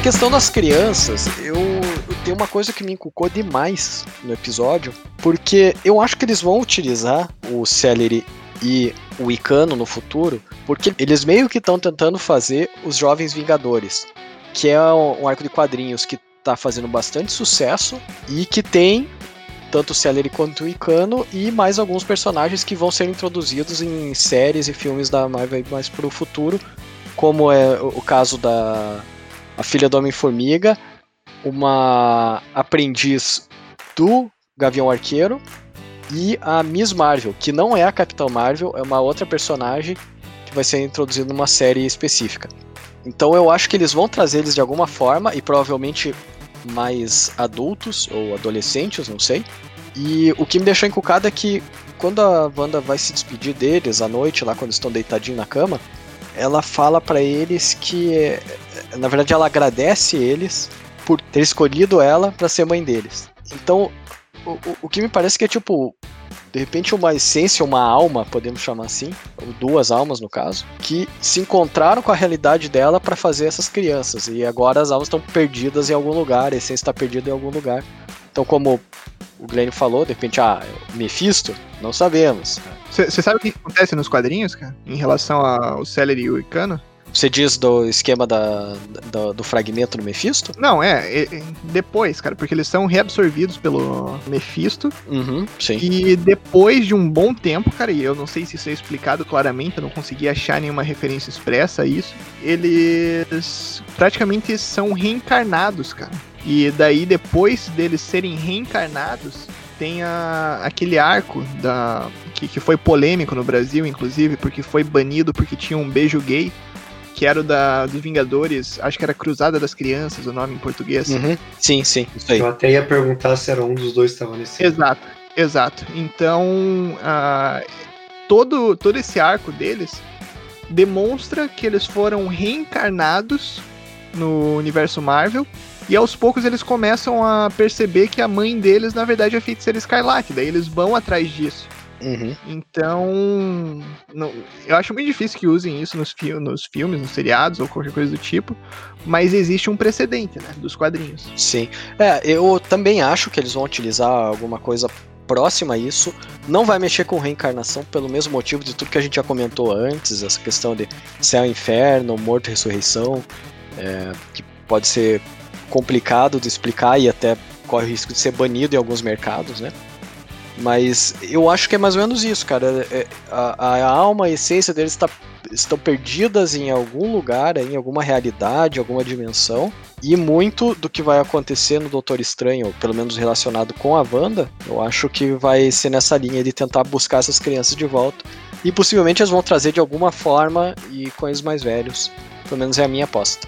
A questão das crianças, eu, eu tenho uma coisa que me inculcou demais no episódio, porque eu acho que eles vão utilizar o Celery e o Icano no futuro, porque eles meio que estão tentando fazer os Jovens Vingadores, que é um arco de quadrinhos que tá fazendo bastante sucesso e que tem tanto o Celery quanto o Icano e mais alguns personagens que vão ser introduzidos em séries e filmes da Marvel mais pro futuro, como é o caso da a filha do Homem-Formiga, uma aprendiz do Gavião Arqueiro e a Miss Marvel, que não é a Capitã Marvel, é uma outra personagem que vai ser introduzida numa série específica. Então eu acho que eles vão trazer eles de alguma forma e provavelmente mais adultos ou adolescentes, não sei. E o que me deixou encucado é que quando a Wanda vai se despedir deles à noite, lá quando estão deitadinhos na cama, ela fala para eles que, na verdade, ela agradece eles por ter escolhido ela para ser mãe deles. Então, o, o, que me parece que é tipo, de repente, uma essência, uma alma, podemos chamar assim, ou duas almas no caso, que se encontraram com a realidade dela para fazer essas crianças. E agora as almas estão perdidas em algum lugar, a essência está perdida em algum lugar. Então, como o Glenn falou, de repente, ah, Mephisto? Não sabemos. Você sabe o que acontece nos quadrinhos, cara? Em relação ao Celery e o Icano? Você diz do esquema da, da, do fragmento do Mephisto? Não, é, é, depois, cara, porque eles são reabsorvidos pelo Mephisto. Uhum, sim. E depois de um bom tempo, cara, e eu não sei se isso é explicado claramente, eu não consegui achar nenhuma referência expressa a isso. Eles praticamente são reencarnados, cara. E daí, depois deles serem reencarnados, tem a, aquele arco da que, que foi polêmico no Brasil, inclusive, porque foi banido porque tinha um beijo gay que era o da, dos Vingadores, acho que era Cruzada das Crianças, o nome em português. Uhum. Sim, sim, isso aí. Eu até ia perguntar se era um dos dois que estava nesse. Exato, exato. Então, uh, todo, todo esse arco deles demonstra que eles foram reencarnados no universo Marvel. E aos poucos eles começam a perceber que a mãe deles, na verdade, é feiticeira Skylark. Daí eles vão atrás disso. Uhum. Então, não, eu acho muito difícil que usem isso nos, fi nos filmes, nos seriados ou qualquer coisa do tipo, mas existe um precedente, né, dos quadrinhos. Sim, é, eu também acho que eles vão utilizar alguma coisa próxima a isso. Não vai mexer com reencarnação pelo mesmo motivo de tudo que a gente já comentou antes, essa questão de céu, inferno, morto, ressurreição, é, que pode ser complicado de explicar e até corre o risco de ser banido em alguns mercados, né? Mas eu acho que é mais ou menos isso, cara. É, a, a alma, a essência deles tá, estão perdidas em algum lugar, em alguma realidade, alguma dimensão. E muito do que vai acontecer no Doutor Estranho, pelo menos relacionado com a Wanda, eu acho que vai ser nessa linha de tentar buscar essas crianças de volta. E possivelmente eles vão trazer de alguma forma e com eles mais velhos. Pelo menos é a minha aposta.